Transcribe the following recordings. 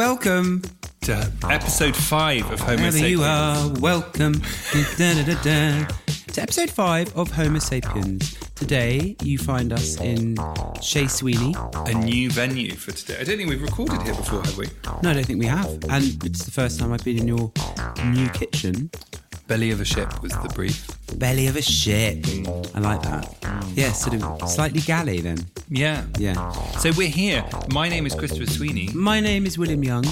Welcome to episode five of Homo wherever Sapiens. you are. Welcome Da, da, da, da. to episode five of Homo Sapiens. Today you find us in Chez Sweeney. A new venue for today. I don't think we've recorded here before, have we? No, I don't think we have, and it's the first time I've been in your new kitchen. Belly of a ship was the brief. Belly of a ship. I like that. Yeah, sort of slightly galley then. Yeah. Yeah. So we're here. My name is Christopher Sweeney. My name is William Young.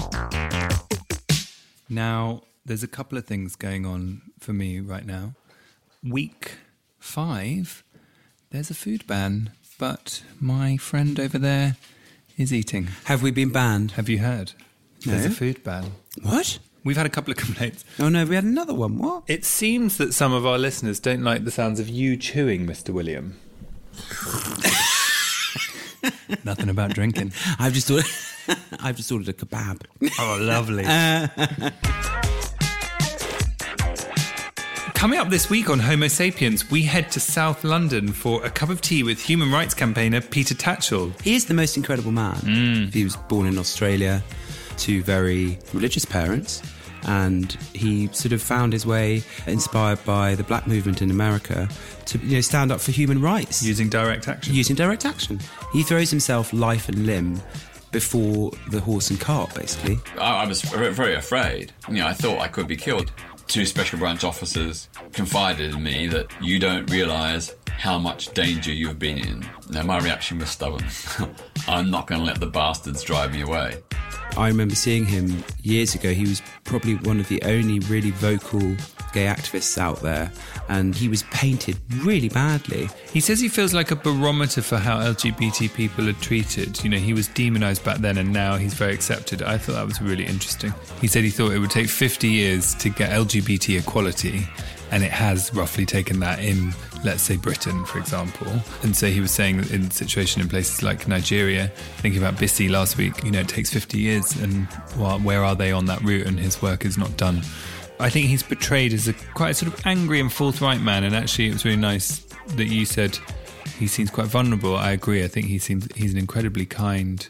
Now, there's a couple of things going on for me right now. Week five, there's a food ban, but my friend over there is eating. Have we been banned? Have you heard? There's No. a food ban. What? We've had a couple of complaints. Oh no, we had another one. What? It seems that some of our listeners don't like the sounds of you chewing, Mr. William. Nothing about drinking. I've just ordered. I've just ordered a kebab. Oh, lovely. Uh, Coming up this week on Homo Sapiens, we head to South London for a cup of tea with human rights campaigner Peter Tatchell. He is the most incredible man. Mm. He was born in Australia to very religious parents. And he sort of found his way, inspired by the black movement in America, to you know stand up for human rights Using direct action. using direct action. He throws himself life and limb before the horse and cart, basically. I, I was very very afraid. You know, I thought I could be killed. Two special branch officers confided in me that you don't realise how much danger you've been in. Now, my reaction was stubborn. I'm not going to let the bastards drive me away. I remember seeing him years ago. He was probably one of the only really vocal gay activists out there, and he was painted really badly. He says he feels like a barometer for how LGBT people are treated. You know, he was demonized back then and now he's very accepted. I thought that was really interesting. He said he thought it would take 50 years to get LGBT equality, and it has roughly taken that in, let's say, Britain, for example. And so he was saying in situation in places like Nigeria, thinking about Bisi last week, you know, it takes 50 years, and well, where are they on that route? And his work is not done. I think he's portrayed as a quite a sort of angry and forthright man, and actually, it was really nice that you said he seems quite vulnerable. I agree. I think he seems he's an incredibly kind,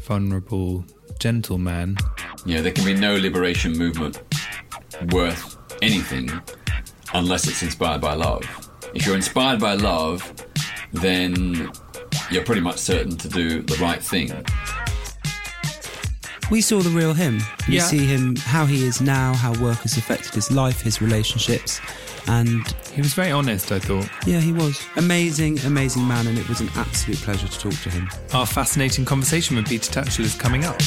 vulnerable, gentle man. Know, there can be no liberation movement worth anything unless it's inspired by love. If you're inspired by love, then you're pretty much certain to do the right thing. We saw the real him. You Yeah. see him, how he is now, how work has affected his life, his relationships, and He was very honest. I thought yeah, he was amazing, amazing man, and it was an absolute pleasure to talk to him. our fascinating conversation with Peter Tatchell is coming up.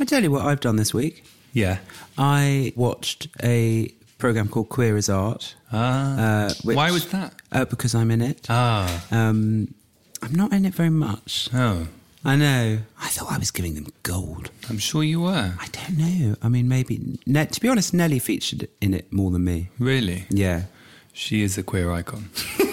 I tell you what I've done this week. Yeah. I watched a program called Queer as Art. Ah. Uh, which- Why was that? Uh, because I'm in it. Ah. Um, I'm not in it very much. Oh. I know. I thought I was giving them gold. I'm sure you were. I don't know. I mean, maybe. Ne- to be honest, Nelly featured in it more than me. Really? Yeah. She is a queer icon.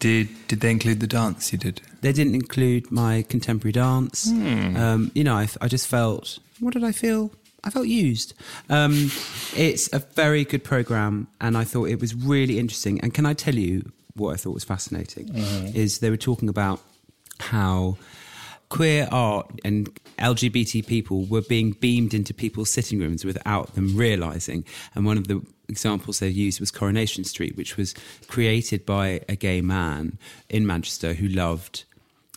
did did they include the dance you did? They didn't include my contemporary dance. Um, you know, I, I just felt. What did I feel? I felt used. Um, it's a very good program, and I thought it was really interesting. And can I tell you what I thought was fascinating? Is they were talking about how queer art and LGBT people were being beamed into people's sitting rooms without them realizing. And one of the examples they used was Coronation Street, which was created by a gay man in Manchester who loved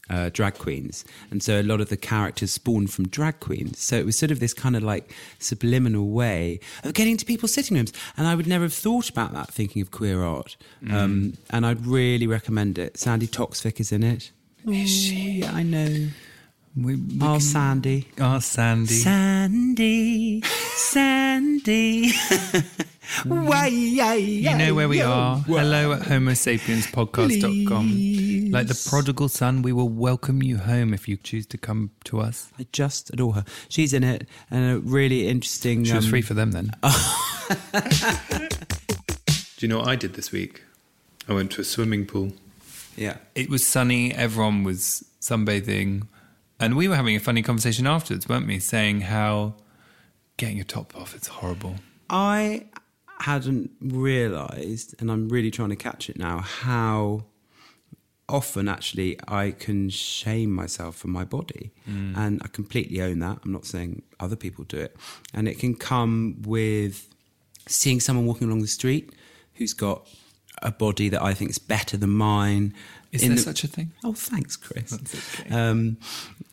uh, drag queens. And so a lot of the characters spawned from drag queens. So it was sort of this kind of like subliminal way of getting to people's sitting rooms. And I would never have thought about that thinking of queer art. Um, and I'd really recommend it. Sandi Toksvig is in it. Is she? Yeah, I know. We, we Oh, can- Sandy. Oh, Sandy. Sandy, Sandy. Why, You know where we are. Hello at homosapienspodcast.com. Like the prodigal son, we will welcome you home if you choose to come to us. I just adore her. She's in it, and a really interesting. She was um, free for them then. Do you know what I did this week? I went to a swimming pool. Yeah. It was sunny, everyone was sunbathing, and we were having a funny conversation afterwards, weren't we? Saying how getting your top off is horrible. I hadn't realised, and I'm really trying to catch it now, how often actually I can shame myself for my body. Mm. And I completely own that. I'm not saying other people do it. And it can come with seeing someone walking along the street who's got a body that I think is better than mine. Is there the- such a thing? Oh, thanks, Chris. Okay. Um,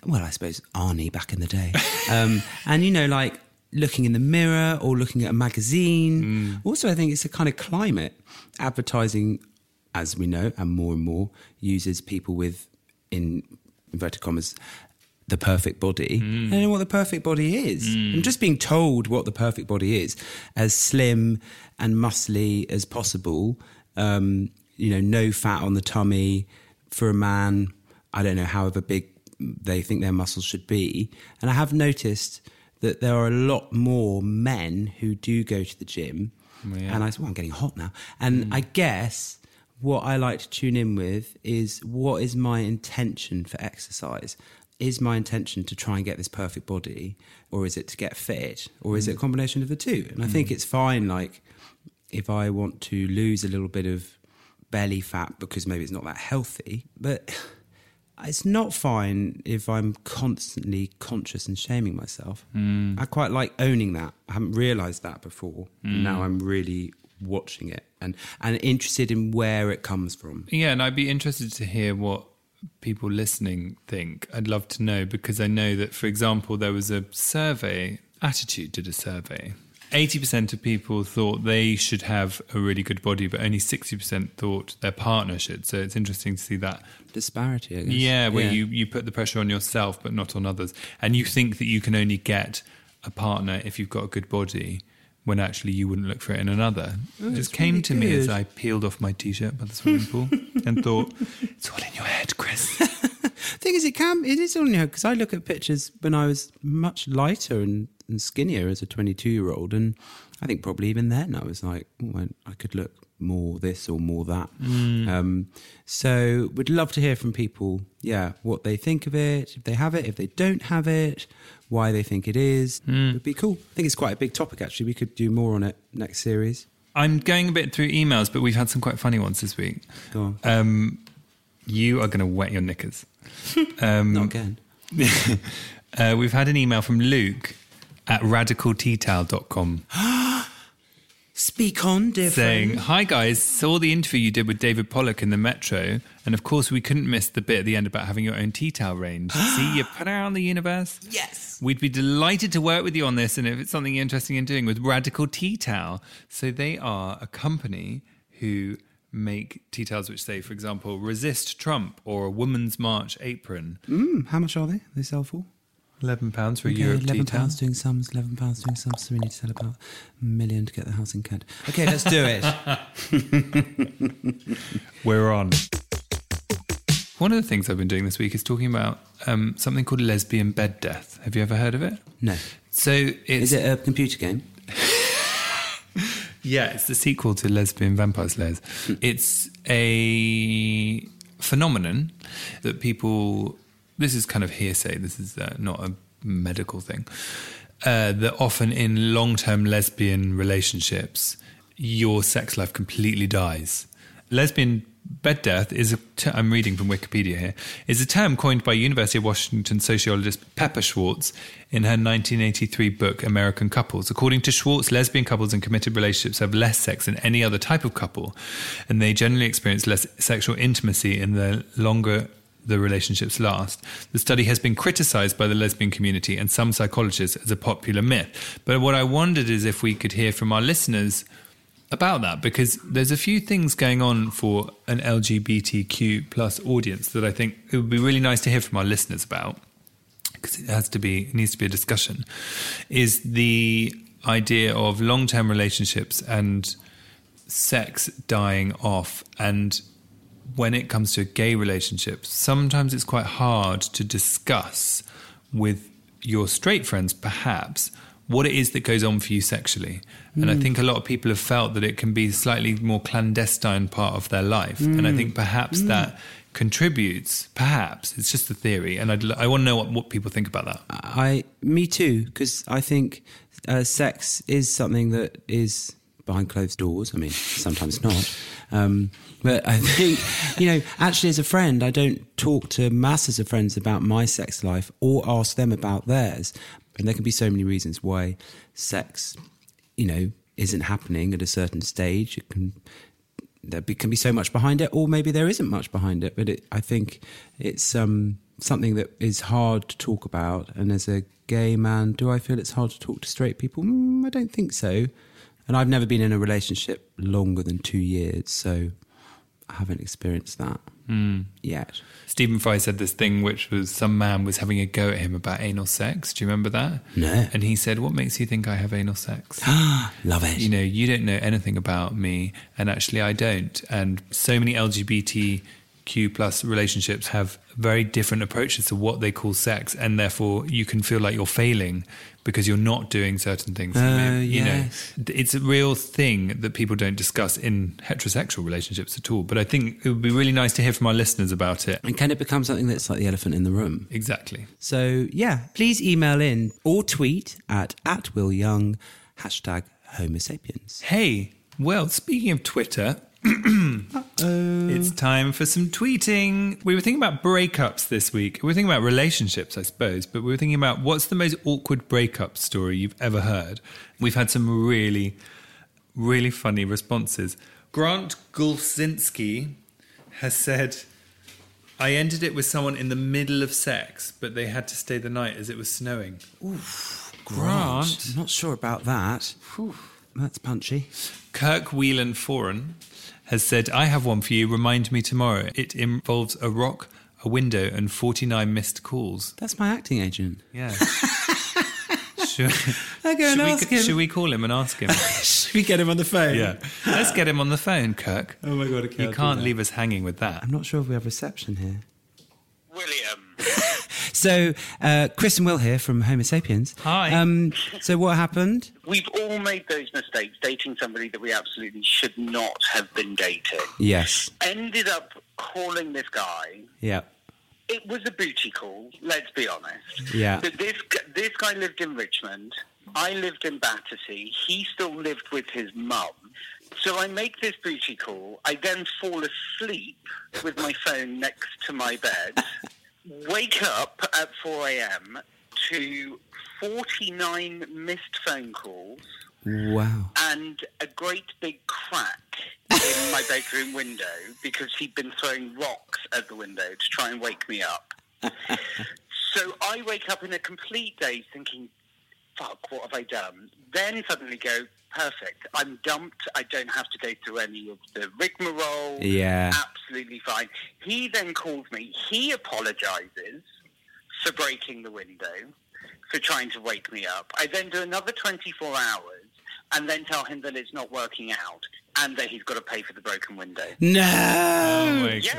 well, I suppose Arnie back in the day. Um, and, you know, like looking in the mirror or looking at a magazine. Mm. Also, I think it's a kind of climate. Advertising, as we know, and more and more, uses people with, in inverted commas, the perfect body. Mm. I don't know what the perfect body is. I'm just being told what the perfect body is as slim and muscly as possible. Um, you know, no fat on the tummy for a man. I don't know, however big they think their muscles should be. And I have noticed that there are a lot more men who do go to the gym. yeah. And I said, well, I'm getting hot now. And hmm. I guess what I like to tune in with is what is my intention for exercise? Is my intention to try and get this perfect body, or is it to get fit, or is it a hmm. combination of the two? And I think hmm. it's fine, like if I want to lose a little bit of belly fat because maybe it's not that healthy, but it's not fine if I'm constantly conscious and shaming myself. Hmm. I quite like owning that. I haven't realized that before. Now hmm. I'm really watching it and, and interested in where it comes from. Yeah, and I'd be interested to hear what people listening think. I'd love to know because I know that, for example, there was a survey, Attitude did a survey. 80% of people thought they should have a really good body, but only 60% thought their partner should. So it's interesting to see that. Disparity, I guess. Yeah, where You, you put the pressure on yourself, but not on others. And you think that you can only get a partner if you've got a good body. When actually you wouldn't look for it in another. Oh, it just came really to me as. I peeled off my t-shirt by the swimming pool and thought, "It's all in your head, Chris." thing is, it can it is on because I look at pictures when I was much lighter and, and skinnier as a 22 year old, and I think probably even then I was like, oh, I, I could look more this or more that. Um, so, would love to hear from people, yeah, what they think of it, if they have it, if they don't have it, why they think it is. it'd be cool. I think it's quite a big topic. Actually, we could do more on it next series. I'm going a bit through emails, but we've had some quite funny ones this week. Go on. Um, you are going to wet your knickers. Um, Not again. uh, we've had an email from Luke at radicalteatowel.com Speak on, dear saying, friend. Hi guys, saw the interview you did with David Pollock in the Metro, and of course we couldn't miss the bit at the end about having your own tea towel range. See, you put out the universe. Yes. We'd be delighted to work with you on this, and if it's something you're interested in doing with Radical Tea Towel. So they are a company who make tea towels which say, for example, resist Trump or a woman's march apron. Mm, how much are they? They sell for? Eleven pounds for a Okay, Europe tea eleven pounds doing sums, eleven pounds doing sums. So we need to sell about a million to get the house in Kent. Okay, let's do it. We're on. One of the things I've been doing this week is talking about um, something called lesbian bed death. Have you ever heard of it? no, So it's is it a computer game? Yeah, it's the sequel to Lesbian Vampire Slayers. it's a phenomenon that people. This is kind of hearsay. This is uh, not a medical thing. Uh, that often in long-term lesbian relationships, your sex life completely dies, lesbian bed death is a ter- I'm reading from Wikipedia here is a term coined by University of Washington sociologist Pepper Schwartz in her 1983 book American Couples. According to Schwartz, lesbian couples in committed relationships have less sex than any other type of couple, and they generally experience less sexual intimacy in the longer the relationships last. The study has been criticized by the lesbian community and some psychologists as a popular myth. But what I wondered is if we could hear from our listeners about that because there's a few things going on for an LGBTQ plus audience that I think it would be really nice to hear from our listeners about because it has to be it needs to be a discussion is the idea of long-term relationships and sex dying off. And when it comes to a gay relationships sometimes it's quite hard to discuss with your straight friends perhaps what it is that goes on for you sexually. And I think a lot of people have felt that it can be a slightly more clandestine part of their life. And I think perhaps that contributes, perhaps, it's just a theory. And I'd, I want to know what, what people think about that. I, me too, because I think uh, sex is something that is behind closed doors. I mean, sometimes not. Um, but I think, you know, actually, as a friend, I don't talk to masses of friends about my sex life or ask them about theirs. And there can be so many reasons why sex, you know, isn't happening at a certain stage. It can there be, can be so much behind it, or maybe there isn't much behind it. But it, I think it's um, something that is hard to talk about. And as a gay man, do I feel it's hard to talk to straight people? Mm, I don't think so. And I've never been in a relationship longer than two years, so I haven't experienced that hmm. yet. Stephen Fry said this thing, which was some man was having a go at him about anal sex. Do you remember that? No. And he said, What makes you think I have anal sex? Love it. you know, you don't know anything about me, and actually, I don't. And so many LGBTQ plus relationships have very different approaches to what they call sex, and therefore you can feel like you're failing because you're not doing certain things. Uh, you yes. know, it's a real thing that people don't discuss in heterosexual relationships at all. But I think it would be really nice to hear from our listeners about it. and can it become something that's like the elephant in the room? Exactly. So yeah, please email in or tweet at at Will Young hashtag Homo sapiens. Hey, well, speaking of Twitter, Uh, it's time for some tweeting. We were thinking about breakups this week. We were thinking about relationships, I suppose, but we were thinking about what's the most awkward breakup story you've ever heard. We've had some really, really funny responses. Grant Gulsinski has said, I ended it with someone in the middle of sex, but they had to stay the night as it was snowing. Grant. I'm not sure about that. That's punchy. Kirk Whelan Foran has said, I have one for you. Remind me tomorrow. It involves a rock, a window, and 49 missed calls. That's my acting agent. Yeah. should, I'll go and should we, him. should we call him and ask him? Should we get him on the phone? yeah. Let's get him on the phone, Kirk. Oh my god, I You can't. can't leave us hanging with that. I'm not sure if we have reception here. William. So, uh, Chris and Will here from Homo sapiens. Hi. Um, so, what happened? We've all made those mistakes dating somebody that we absolutely should not have been dating. Yes. Ended up calling this guy. Yeah. It was a booty call, let's be honest. Yeah. But this, this guy lived in Richmond. I lived in Battersea. He still lived with his mum. So I make this booty call. I then fall asleep with my phone next to my bed. wake up at 4 a.m. to 49 missed phone calls Wow. and a great big crack in my bedroom window because he'd been throwing rocks at the window to try and wake me up. so I wake up in a complete daze thinking, fuck, what have I done? Then suddenly go, perfect, I'm dumped, I don't have to go through any of the rigmarole. Yeah. Absolutely fine. He then calls me, he apologizes for breaking the window, for trying to wake me up. I then do another 24 hours and then tell him that it's not working out and that he's got to pay for the broken window. No. Oh my Yes.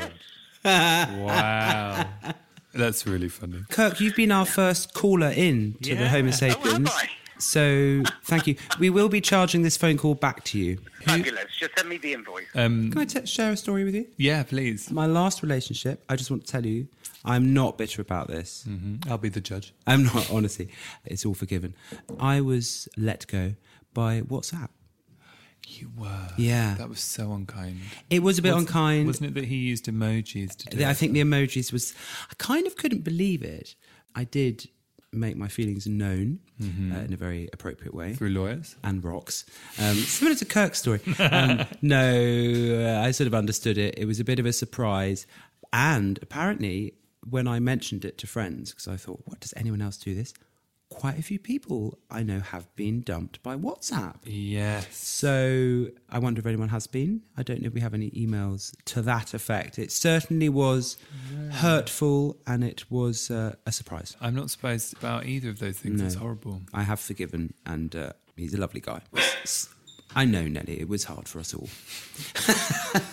God. Wow. That's really funny. Kirk, you've been our first caller in to the Homo Oh, sapiens. I? So, thank you. We will be charging this phone call back to you. Fabulous. Just send me the invoice. Um, Can I t- share a story with you? yeah, please. My last relationship, I just want to tell you, I'm not bitter about this. I'll be the judge. I'm not, honestly. It's all forgiven. I was let go by WhatsApp. You were. Yeah. That was so unkind. It was a bit Was- unkind. Wasn't it that he used emojis to do I think the emojis was. I kind of couldn't believe it. I did make my feelings known uh, in a very appropriate way. Through lawyers? and rocks. Um, similar to Kirk's story. Um, no, uh, I sort of understood it. It was a bit of a surprise. And apparently, when I mentioned it to friends, because I thought, what does anyone else do this? Quite a few people I know have been dumped by WhatsApp. Yes. So I wonder if anyone has been. I don't know if we have any emails to that effect. It certainly was hurtful and it was uh, a surprise. I'm not surprised about either of those things. No. It's horrible. I have forgiven, and uh, he's a lovely guy. I know, Nelly, it was hard for us all.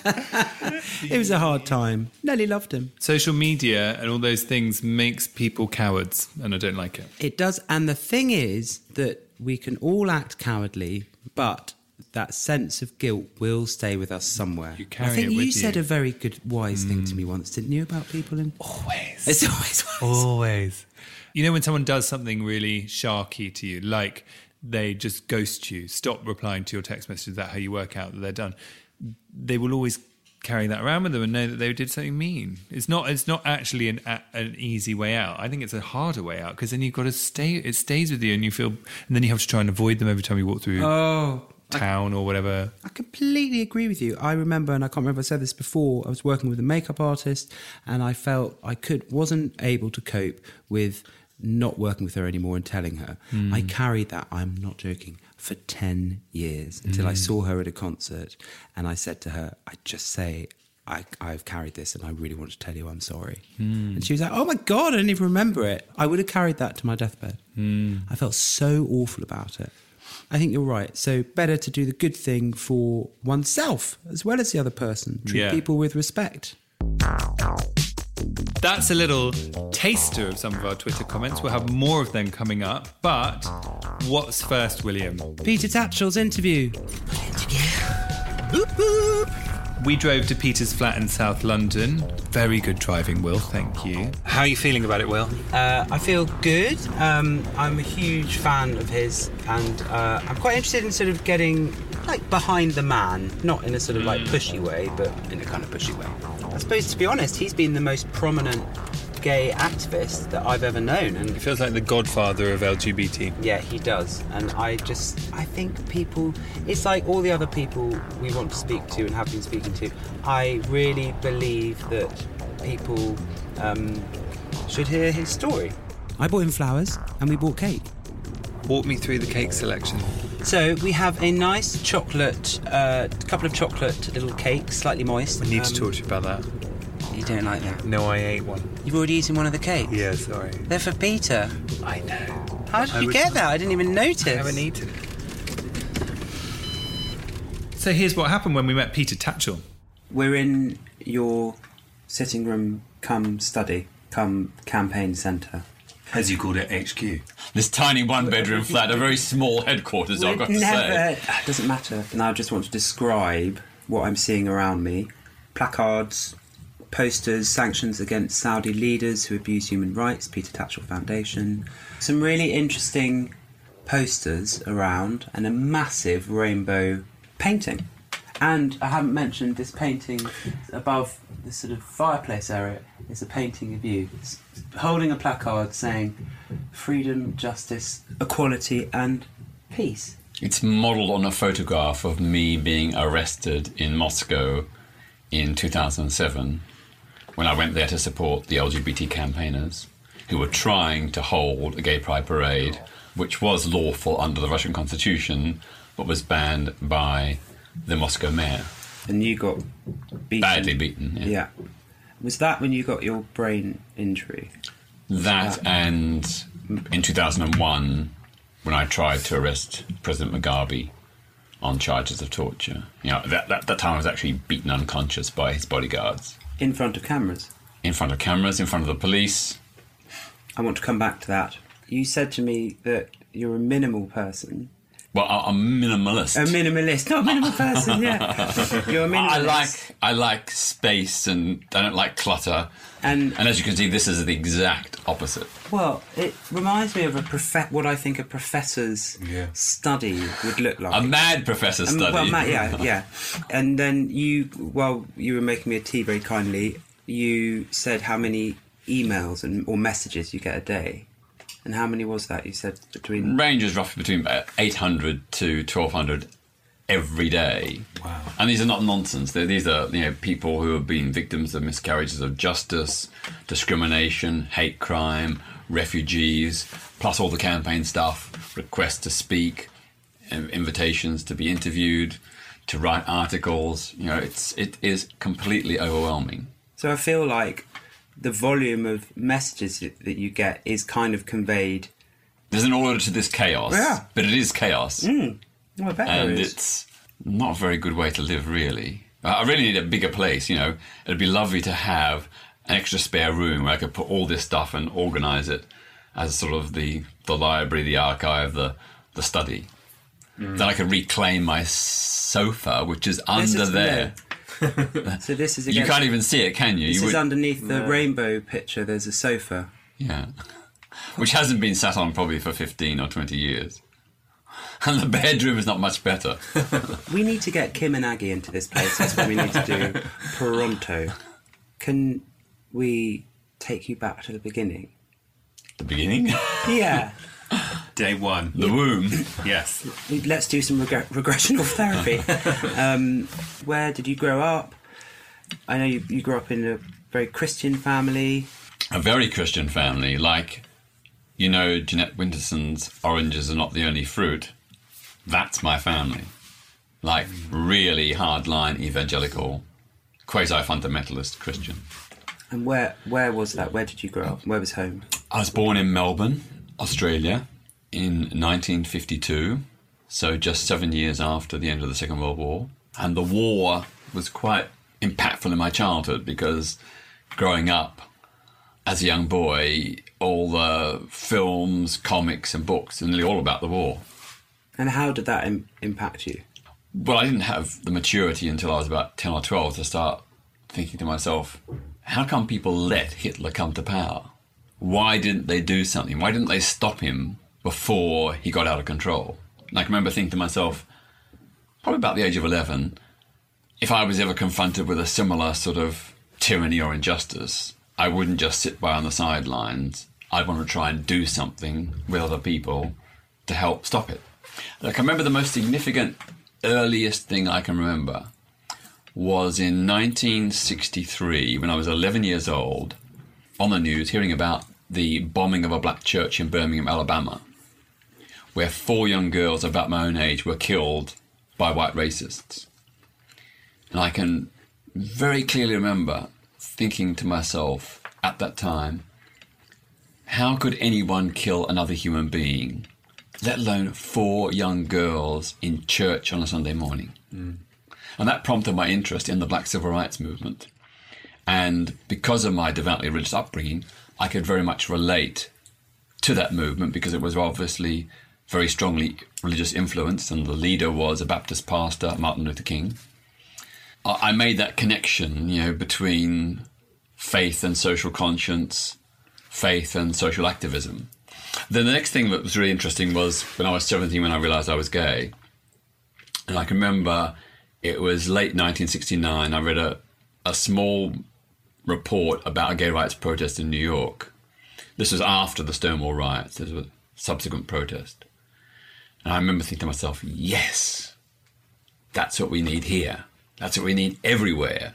it was a hard time. Nelly loved him. Social media and all those things makes people cowards, and I don't like it. It does. And the thing is that we can all act cowardly, but that sense of guilt will stay with us somewhere. You carry I think it you with said you. a very good, wise thing to me mm. once, didn't you, about people? And Always. it's always wise. Always. You know when someone does something really sharky to you, like they just ghost you, stop replying to your text messages, that how you work out that they're done. They will always carry that around with them and know that they did something mean. It's not. It's not actually an a- an easy way out. I think it's a harder way out because then you've got to stay. It stays with you, and you feel, and then you have to try and avoid them every time you walk through Oh, town or whatever. I completely agree with you. I remember, and I can't remember if I said this before. I was working with a makeup artist, and I felt I could wasn't able to cope with not working with her anymore and telling her. Hmm. I carried that. I'm not joking. For ten years until I hmm. saw her at a concert, and I said to her, "I just say." I, I've carried this and I really want to tell you I'm sorry. Hmm. And she was like, Oh my God, I didn't even remember it. I would have carried that to my deathbed. I felt so awful about it. I think you're right. So better to do the good thing for oneself as well as the other person. Treat Yeah. people with respect. That's a little taster of some of our Twitter comments. We'll have more of them coming up. But what's first, William? Peter Tatchell's interview. We drove to Peter's flat in South London. Very good driving, Will. Thank you. How are you feeling about it, Will? Uh, I feel good. Um, I'm a huge fan of his, and uh, I'm quite interested in sort of getting like behind the man, not in a sort of like pushy way, but in a kind of pushy way. I suppose, to be honest, he's been the most prominent gay activist that I've ever known, and It feels like the godfather of LGBT. Yeah, he does. And I just, I think people, it's like all the other people we want to speak to and have been speaking to. I really believe that people um, should hear his story. I bought him flowers and we bought cake. Walk me through the cake selection. So we have a nice chocolate, uh, couple of chocolate little cakes, slightly moist. I need to Um, talk to you about that. You don't like that? No, I ate one. You've already eaten one of the cakes? Yeah, sorry. They're for Peter. I know. How did I you would- get that? I didn't even notice. I haven't eaten it. So here's what happened when we met Peter Tatchell. We're in your sitting room, come study, come campaign centre. As you called it, HQ. This tiny one bedroom flat, a very small headquarters, I've got to say. It doesn't matter. Now I just want to describe what I'm seeing around me placards, posters, sanctions against Saudi leaders who abuse human rights, Peter Tatchell Foundation. Some really interesting posters around, and a massive rainbow painting. And I haven't mentioned this painting above the sort of fireplace area is a painting of you s- holding a placard saying freedom, justice, equality, and peace. It's modelled on a photograph of me being arrested in Moscow in 2007 when I went there to support the LGBT campaigners who were trying to hold a gay pride parade, which was lawful under the Russian constitution but was banned by the Moscow mayor. And you got beaten. Badly beaten. Yeah. Yeah. Was that when you got your brain injury? That and in 2001 when I tried to arrest President Mugabe on charges of torture. You know, that, that, that time I was actually beaten unconscious by his bodyguards. In front of cameras. In front of cameras, in front of the police. I want to come back to that. You said to me that you're a minimal person. Well, I- I'm minimalist. A minimalist, not a minimal person, yeah. You're a minimalist. I like I like space and I don't like clutter. And- and as you can see, this is the exact opposite. Well, it reminds me of a prof- what I think a professor's study would look like. A mad professor's Um, study. Well, Matt, yeah, yeah. And then you, while you were making me a tea very kindly, you said how many emails and or messages you get a day, and how many was that? You said between. range is roughly between about 800 to 1200 every day. Wow. And these are not nonsense. They're, these are you know people who have been victims of miscarriages of justice, discrimination, hate crime, refugees, plus all the campaign stuff, requests to speak, invitations to be interviewed, to write articles. You know, it's it is completely overwhelming. So I feel like the volume of messages that you get is kind of conveyed. There's an order to this chaos, Yeah. but it is chaos. Hmm. I bet and it's not a very good way to live, really. I really need a bigger place. You know, it'd be lovely to have an extra spare room where I could put all this stuff and organise it as sort of the the library, the archive, the the study. Hmm. Then I could reclaim my sofa, which is under is- there. So this is You can't even see it, can you? This you is would- underneath the rainbow picture. There's a sofa. yeah, which hasn't been sat on probably for fifteen or twenty years. And the bedroom is not much better. We need to get Kim and Aggie into this place. That's what we need to do pronto. Can we take you back to the beginning? the beginning, Yeah. Day one. the womb. Yes. Let's do some reg- regressional therapy. um, where did you grow up? I know you, you grew up in a very Christian family. a very Christian family, like, you know, Jeanette Winterson's Oranges Are Not the Only Fruit. That's my family. Like, really hardline evangelical, quasi fundamentalist Christian. And where where was that? Where did you grow up? Where was home? I was born in Melbourne, Australia, in 1952, so just seven years after the end of the Second World War. And the war was quite impactful in my childhood because growing up as a young boy, all the films, comics, and books are nearly all about the war. And how did that Im- impact you? Well, I didn't have the maturity until I was about 10 or 12 to start thinking to myself, how come people let Hitler come to power? Why didn't they do something? Why didn't they stop him before he got out of control? And I can remember thinking to myself, probably about the age of 11, if I was ever confronted with a similar sort of tyranny or injustice, I wouldn't just sit by on the sidelines. I'd want to try and do something with other people to help stop it. Like, I remember the most significant, earliest thing I can remember was in 1963 when I was 11 years old on the news hearing about the bombing of a black church in Birmingham, Alabama, where four young girls about my own age were killed by white racists. And I can very clearly remember thinking to myself at that time, how could anyone kill another human being, let alone four young girls in church on a Sunday morning? And that prompted my interest in the black civil rights movement. And because of my devoutly religious upbringing, I could very much relate to that movement because it was obviously very strongly religious influenced, and the leader was a Baptist pastor, Martin Luther King. I I made that connection, you know, between faith and social conscience, faith and social activism. Then the next thing that was really interesting was when I was 17 when I realized I was gay. And I can remember it was late 1969. I read a, a small report about a gay rights protest in New York. This was after the Stonewall riots. This was a subsequent protest. And I remember thinking to myself, yes, that's what we need here. That's what we need everywhere.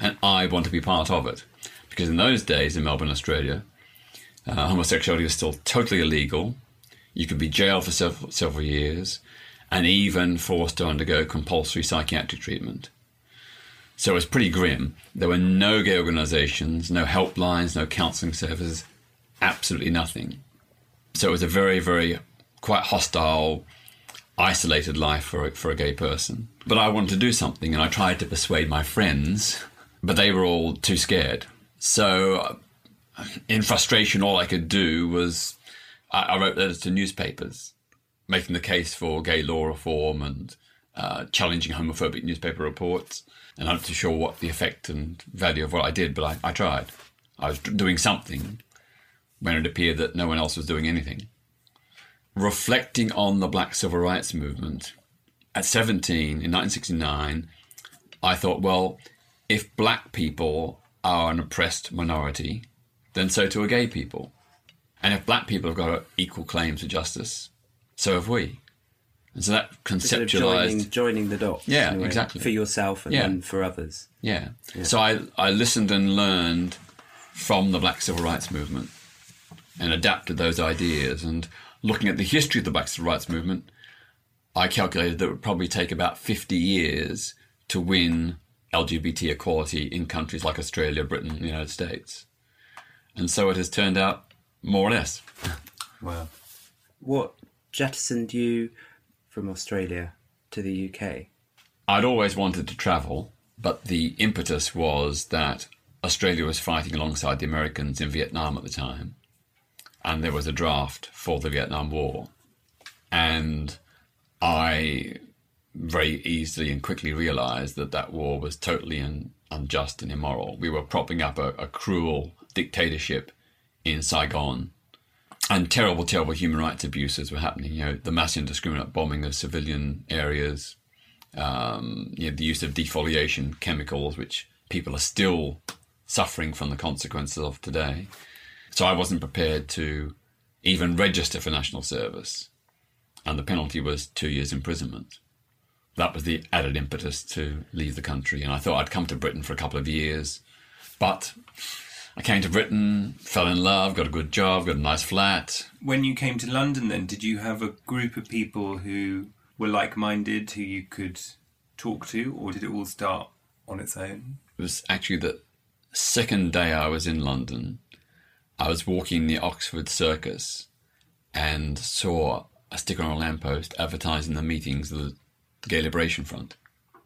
And I want to be part of it. Because in those days in Melbourne, Australia, uh, homosexuality was still totally illegal. You could be jailed for several, several years and even forced to undergo compulsory psychiatric treatment. So it was pretty grim. There were no gay organizations, no helplines, no counseling services, absolutely nothing. So it was a very, very quite hostile, isolated life for a, for a gay person. But I wanted to do something, and I tried to persuade my friends, but they were all too scared. So, uh, in frustration, all I could do was I, I wrote letters to newspapers, making the case for gay law reform and uh, challenging homophobic newspaper reports. And I'm not too sure what the effect and value of what I did, but I, I tried. I was doing something when it appeared that no one else was doing anything. Reflecting on the black civil rights movement, at 17 in 1969, I thought, well, if black people are an oppressed minority, then so too are gay people. And if black people have got equal claims to justice, so have we. And so that conceptualized. joining, joining the dots. Yeah, way, exactly. For yourself and Yeah. then for others. Yeah. So I, I listened and learned from the black civil rights movement and adapted those ideas. And looking at the history of the black civil rights movement, I calculated that it would probably take about 50 years to win LGBT equality in countries like Australia, Britain, and the United States. And so it has turned out more or less. Wow. What jettisoned you from Australia to the UK? I'd always wanted to travel, but the impetus was that Australia was fighting alongside the Americans in Vietnam at the time, and there was a draft for the Vietnam War. And I very easily and quickly realized that that war was totally un- unjust and immoral. We were propping up a, a cruel dictatorship in Saigon and terrible, terrible human rights abuses were happening. You know, the mass indiscriminate bombing of civilian areas, um, you know, the use of defoliation chemicals, which people are still suffering from the consequences of today. So I wasn't prepared to even register for national service, and the penalty was two years imprisonment. That was the added impetus to leave the country, and I thought I'd come to Britain for a couple of years, but I came to Britain, fell in love, got a good job, got a nice flat, When you came to London, then, did you have a group of people who were like minded who you could talk to, or did it all start on its own? It was actually the second day I was in London. I was walking the Oxford Circus and saw a sticker on a lamppost advertising the meetings of the Gay Liberation Front.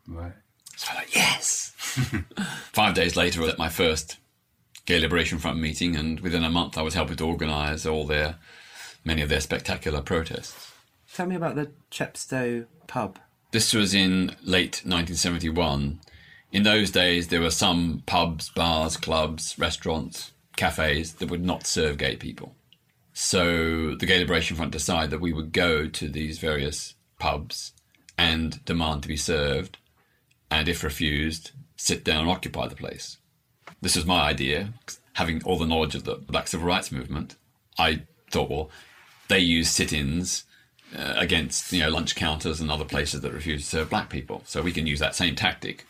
Right. So I thought, yes! Five days later, I was at my first Gay Liberation Front meeting, and within a month, I was helping to organise all their, many of their spectacular protests. Tell me about the Chepstow pub. This was in late 1971. In those days, there were some pubs, bars, clubs, restaurants, cafes that would not serve gay people. So the Gay Liberation Front decided that we would go to these various pubs and demand to be served, and if refused, sit down and occupy the place. This was my idea, having all the knowledge of the Black Civil Rights Movement. I thought, well, they use sit-ins uh, against you know lunch counters and other places that refuse to serve black people. So we can use that same tactic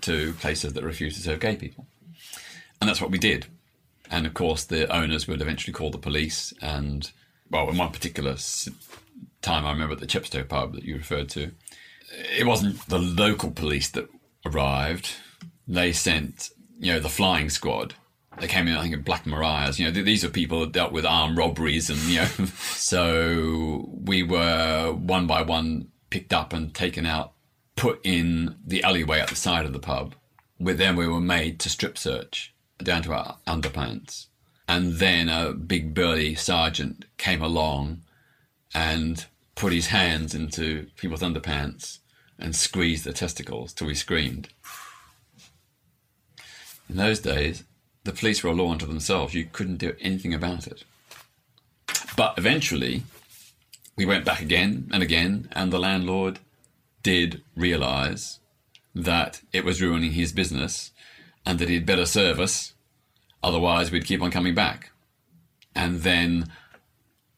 to places that refuse to serve gay people, and that's what we did. And of course, the owners would eventually call the police. And well, in one particular time, I remember at the Chepstow pub that you referred to, it wasn't the local police that arrived. They sent you know the flying squad. They came in, I think, in Black Marias. You know, th- these are people that dealt with armed robberies, and you know, so we were one by one picked up and taken out, put in the alleyway at the side of the pub. With them, we were made to strip search down to our underpants, and then a big burly sergeant came along and put his hands into people's underpants and squeezed their testicles till we screamed. In those days, the police were a law unto themselves. You couldn't do anything about it. But eventually, we went back again and again, and the landlord did realise that it was ruining his business and that he'd better serve us, otherwise, we'd keep on coming back. And then,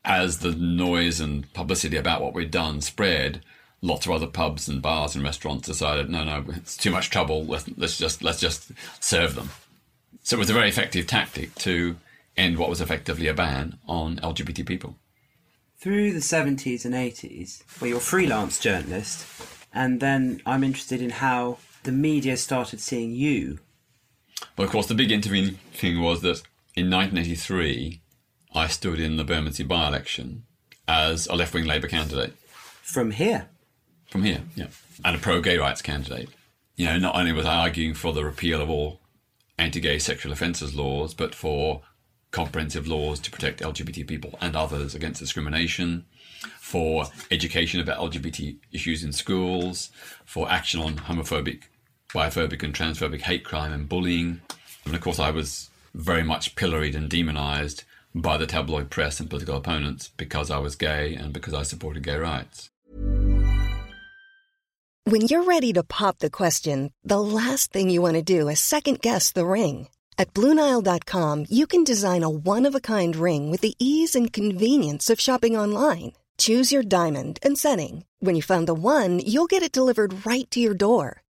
as the noise and publicity about what we'd done spread, lots of other pubs and bars and restaurants decided, no, no, it's too much trouble. Let's, let's just let's just serve them. So it was a very effective tactic to end what was effectively a ban on LGBT people. Through the 70s and 80s, well, you're a freelance journalist, and then I'm interested in how the media started seeing you. But of course, the big intervening thing was that in 1983, I stood in the Bermondsey by election as a left wing Labour candidate From here. from here, yeah, and a pro gay rights candidate. You know, not only was I arguing for the repeal of all anti gay sexual offences laws, but for comprehensive laws to protect LGBT people and others against discrimination, for education about LGBT issues in schools, for action on homophobic biphobic and transphobic hate crime and bullying. And of course, I was very much pilloried and demonized by the tabloid press and political opponents because I was gay and because I supported gay rights. When you're ready to pop the question, the last thing you want to do is second guess the ring. At Bluenile.com, you can design a one of a kind ring with the ease and convenience of shopping online. Choose your diamond and setting. When you find the one, you'll get it delivered right to your door.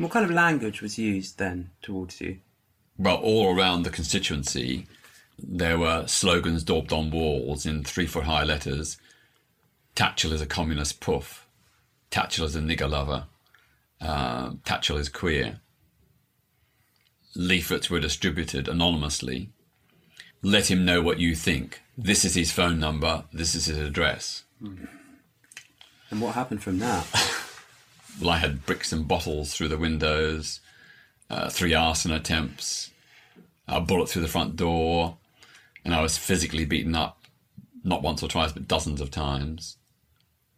What kind of language was used then towards you? Well, all around the constituency, there were slogans daubed on walls in three foot high letters Tatchell is a communist puff, Tatchell is a nigger lover, uh, Tatchell is queer. Leaflets were distributed anonymously. Let him know what you think. This is his phone number, this is his address. And what happened from that? Well, I had bricks and bottles through the windows, uh, three arson attempts, a bullet through the front door, and I was physically beaten up, not once or twice, but dozens of times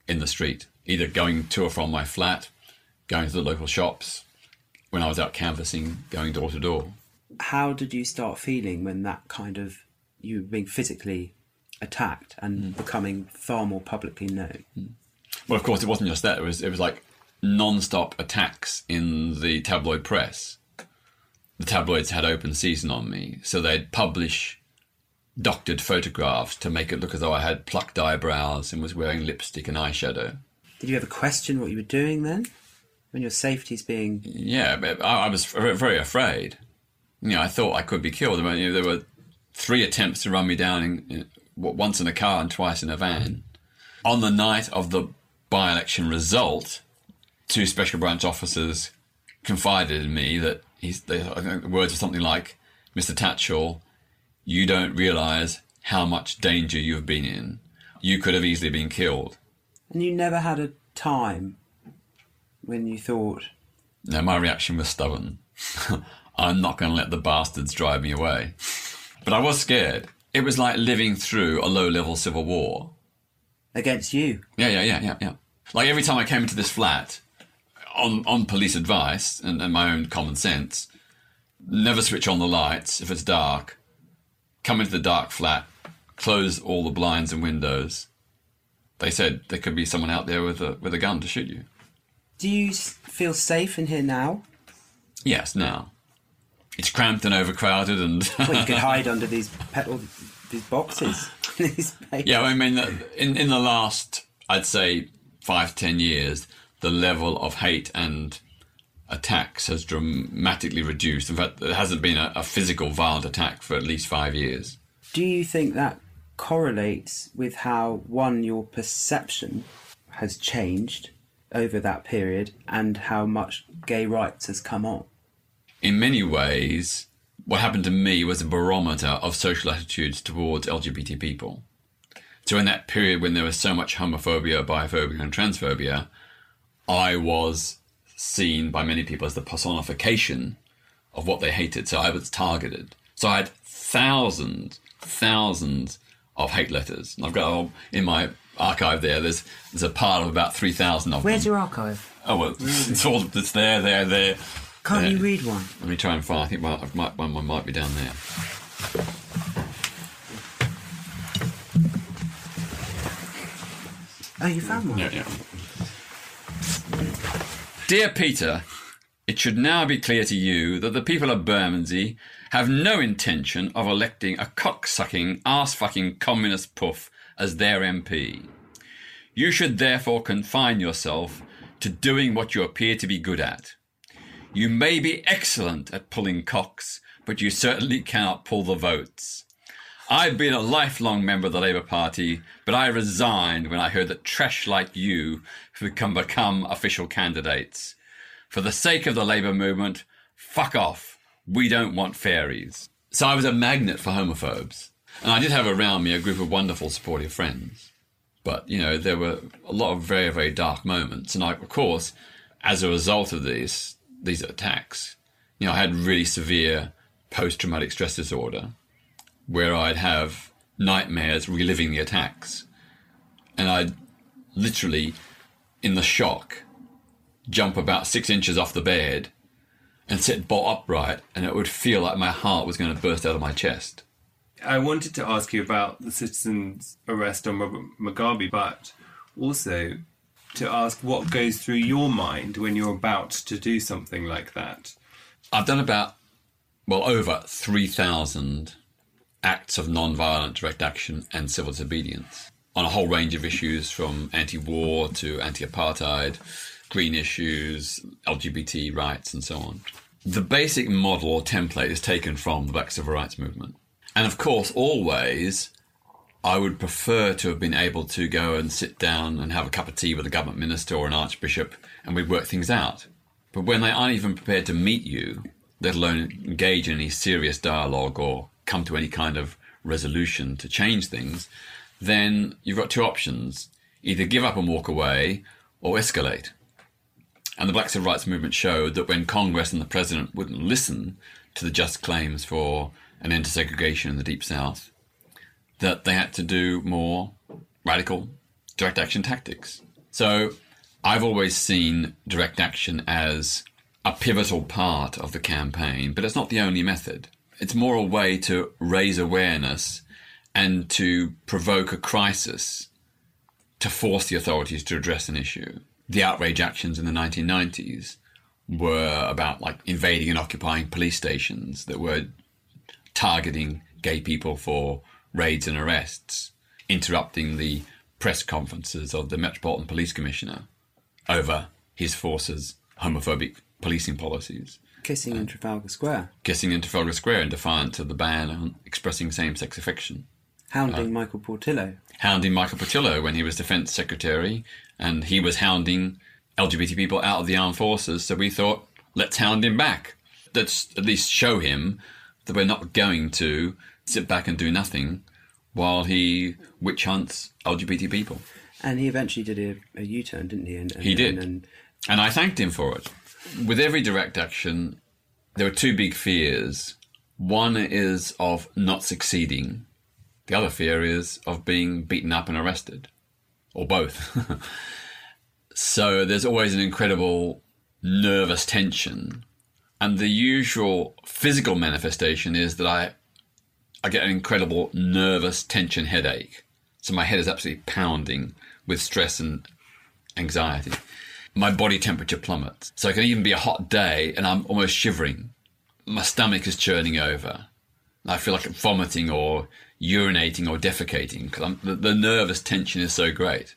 in the street, either going to or from my flat, going to the local shops, when I was out canvassing, going door to door. How did you start feeling when that kind of you being physically attacked and becoming far more publicly known? Well, of course, it wasn't just that. It was it was like non-stop attacks in the tabloid press. The tabloids had open season on me, so they'd publish doctored photographs to make it look as though I had plucked eyebrows and was wearing lipstick and eyeshadow. Did you ever question what you were doing then? When your safety's being Yeah, but I, I was very very afraid. You know, I thought I could be killed. I mean, you know, there were three attempts to run me down, in, in, once in a car and twice in a van. On the night of the by-election result, two special branch officers confided in me that he's, they, I think the words were something like, Mr. Tatchell, you don't realise how much danger you've been in. You could have easily been killed. and you never had a time when you thought Now, my reaction was stubborn. I'm not going to let the bastards drive me away. But I was scared. It was like living through a low level civil war. against you. Yeah, yeah, yeah, yeah, yeah. Like every time I came into this flat, on, on police advice and, and my own common sense, never switch on the lights if it's dark. Come into the dark flat, close all the blinds and windows. They said there could be someone out there with a with a gun to shoot you. Do you feel safe in here now? Yes, now. It's cramped and overcrowded and Well, you could hide under these petal, these boxes. these. Yeah, I mean, in in the last, I'd say five ten years, the level of hate and attacks has dramatically reduced. In fact, there hasn't been a, a physical violent attack for at least five years. Do you think that correlates with how one your perception has changed over that period and how much gay rights has come on? In many ways, what happened to me was a barometer of social attitudes towards LGBT people. So, in that period when there was so much homophobia, biphobia, and transphobia, I was seen by many people as the personification of what they hated. So I was targeted. So I had thousands, thousands of hate letters. And I've got all in my archive there. There's there's a pile of about three thousand of Where's them. your archive? Oh well, it's all it's there, there, there. Can't there. you read one? Let me try and find. I think my, might, one, one might be down there. Oh, you found one? Yeah, yeah. Dear Peter, it should now be clear to you that the people of Bermondsey have no intention of electing a cocksucking, ass-fucking communist puff as their MP. You should therefore confine yourself to doing what you appear to be good at, You may be excellent at pulling cocks, but you certainly cannot pull the votes. I've been a lifelong member of the Labour Party, but I resigned when I heard that trash like you come become official candidates. For the sake of the Labour movement, fuck off. We don't want fairies. So I was a magnet for homophobes. And I did have around me a group of wonderful, supportive friends. But, you know, there were a lot of very, very dark moments. And I, of course, as a result of these, these attacks, you know, I had really severe post traumatic stress disorder where I'd have nightmares reliving the attacks. And I'd literally, in the shock, jump about six inches off the bed and sit bolt upright, and it would feel like my heart was going to burst out of my chest. I wanted to ask you about the citizen's arrest on Robert Mugabe, but also to ask what goes through your mind when you're about to do something like that. I've done about, well, over 3,000 acts of non-violent direct action and civil disobedience on a whole range of issues from anti-war to anti-apartheid, green issues, LGBT rights, and so on. The basic model or template is taken from the Black Civil Rights Movement. And of course, always, I would prefer to have been able to go and sit down and have a cup of tea with a government minister or an archbishop and we'd work things out. But when they aren't even prepared to meet you, let alone engage in any serious dialogue or come to any kind of resolution to change things, then you've got two options either give up and walk away or escalate. And the Black Civil Rights Movement showed that when Congress and the President wouldn't listen to the just claims for an end to segregation in the Deep South, that they had to do more radical direct action tactics. So I've always seen direct action as a pivotal part of the campaign, but it's not the only method. It's more a way to raise awareness and to provoke a crisis to force the authorities to address an issue. The outrage actions in the 1990s were about like invading and occupying police stations that were targeting gay people for raids and arrests, interrupting the press conferences of the Metropolitan Police Commissioner over his force's homophobic policing policies. Kissing in uh, Trafalgar Square. Kissing in Trafalgar Square in defiance of the ban on expressing same sex affection. Hounding uh, Michael Portillo. Hounding Michael Portillo when he was Defence Secretary, and he was hounding LGBT people out of the armed forces. So we thought, let's hound him back. Let's at least show him that we're not going to sit back and do nothing while he witch hunts LGBT people. And he eventually did a, a U turn, didn't he? And, and, He did. And, and And I thanked him for it. With every direct action, there are two big fears. One is of not succeeding. The other fear is of being beaten up and arrested, or both. so there's always an incredible nervous tension. And the usual physical manifestation is that I, I get an incredible nervous tension headache. So my head is absolutely pounding with stress and anxiety my body temperature plummets. So it can even be a hot day and I'm almost shivering. My stomach is churning over. I feel like I'm vomiting or urinating or defecating because the, the nervous tension is so great.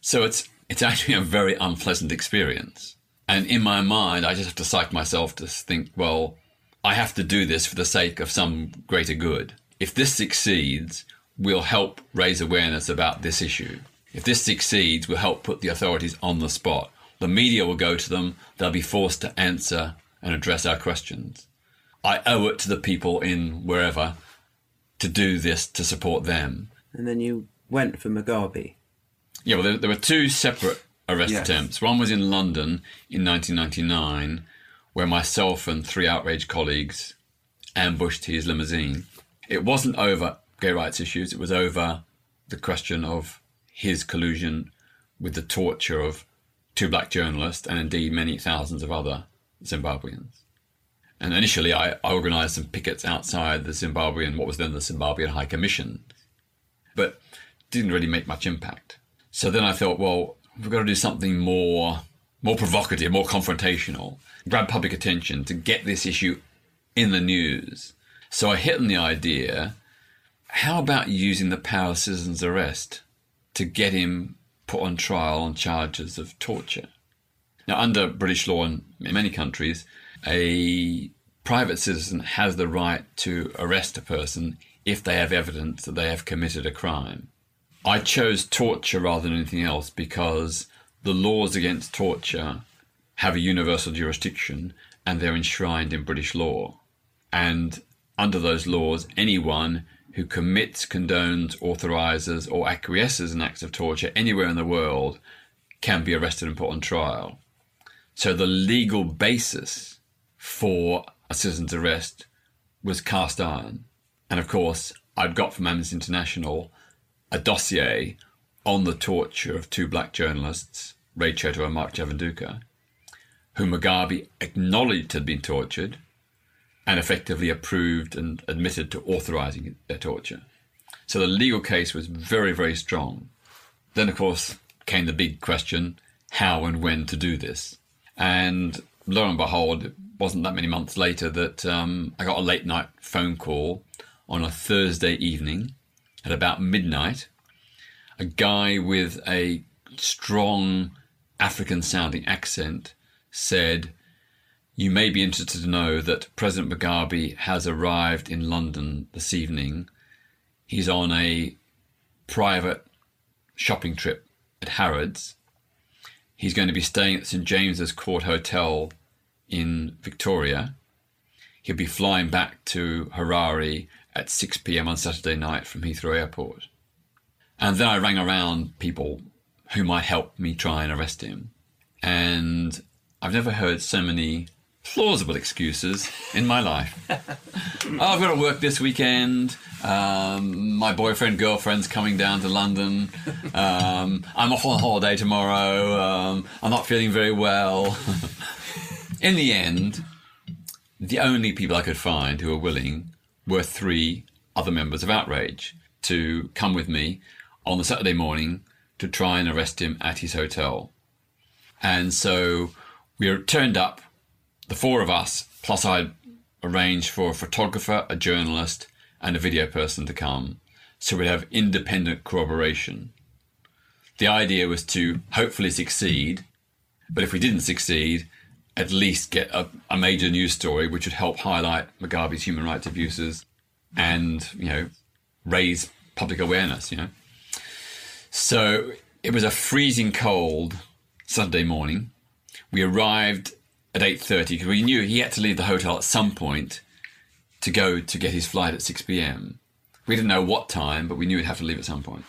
So it's it's actually a very unpleasant experience. And in my mind, I just have to psych myself to think, well, I have to do this for the sake of some greater good. If this succeeds, we'll help raise awareness about this issue. If this succeeds, we'll help put the authorities on the spot. The media will go to them, they'll be forced to answer and address our questions. I owe it to the people in wherever to do this to support them. and then you went for Mugabe. Yeah, well, there, there were two separate arrest Yes. attempts. One was in London in 1999, where myself and three outraged colleagues ambushed his limousine. It wasn't over gay rights issues, it was over the question of his collusion with the torture of two black journalists and indeed many thousands of other Zimbabweans. And initially, I, organised some pickets outside the Zimbabwean, what was then the Zimbabwean High Commission, but didn't really make much impact. So then I thought, well, we've got to do something more, more provocative, more confrontational, grab public attention to get this issue in the news. So I hit on the idea: how about using the power of citizen's arrest to get him put on trial on charges of torture? Now, under British law in, in many countries, a private citizen has the right to arrest a person if they have evidence that they have committed a crime. I chose torture rather than anything else because the laws against torture have a universal jurisdiction and they're enshrined in British law. And under those laws, anyone who commits, condones, authorises, or acquiesces in acts of torture anywhere in the world can be arrested and put on trial. So the legal basis for a citizen's arrest was cast iron. And of course, I'd got from Amnesty International a dossier on the torture of two black journalists, Ray Choto and Mark Chavunduka, who Mugabe acknowledged had been tortured and effectively approved and admitted to authorizing their torture. So the legal case was very, very strong. Then, of course, came the big question how and when to do this. And lo and behold, it wasn't that many months later that um, I got a late night phone call on a Thursday evening at about midnight. A guy with a strong African sounding accent said, You may be interested to know that President Mugabe has arrived in London this evening. He's on a private shopping trip at Harrods. He's going to be staying at St James's Court Hotel in Victoria. He'll be flying back to Harare at 6 pm on Saturday night from Heathrow Airport. And then I rang around people who might help me try and arrest him. And I've never heard so many plausible excuses in my life. oh, I've got to work this weekend. Um, my boyfriend, girlfriend's coming down to London. Um, I'm off on holiday tomorrow. Um, I'm not feeling very well. in the end, the only people I could find who were willing were three other members of Outrage to come with me on the Saturday morning to try and arrest him at his hotel. And so we turned up, the four of us, plus I arranged for a photographer, a journalist, and a video person to come. So we'd have independent corroboration. The idea was to hopefully succeed, but if we didn't succeed, at least get a, a major news story which would help highlight Mugabe's human rights abuses and, you know, raise public awareness, you know. So it was a freezing cold Sunday morning. We arrived at 8.30 because we knew he had to leave the hotel at some point to go to get his flight at 6 p.m. We didn't know what time, but we knew he'd have to leave at some point.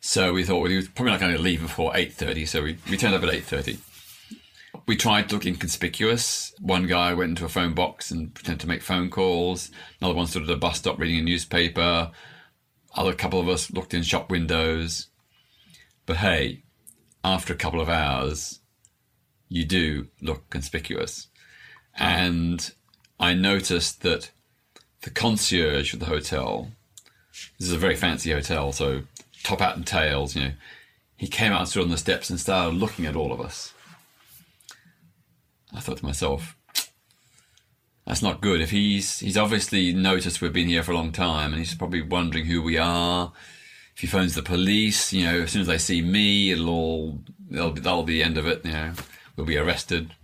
So we thought well, he was probably not going to leave before 8.30, so we, we turned up at 8.30. We tried to look inconspicuous. One guy went into a phone box and pretended to make phone calls. Another one stood at a bus stop reading a newspaper. Other couple of us looked in shop windows. But hey, after a couple of hours, you do look conspicuous. Ah. And I noticed that the concierge of the hotel, this is a very fancy hotel, so top hat and tails, you know, he came out and stood on the steps and started looking at all of us. I thought to myself, that's not good. If he's he's obviously noticed we've been here for a long time, and he's probably wondering who we are. If he phones the police, you know, as soon as they see me, it'll all that'll be, that'll be the end of it. You know, we'll be arrested.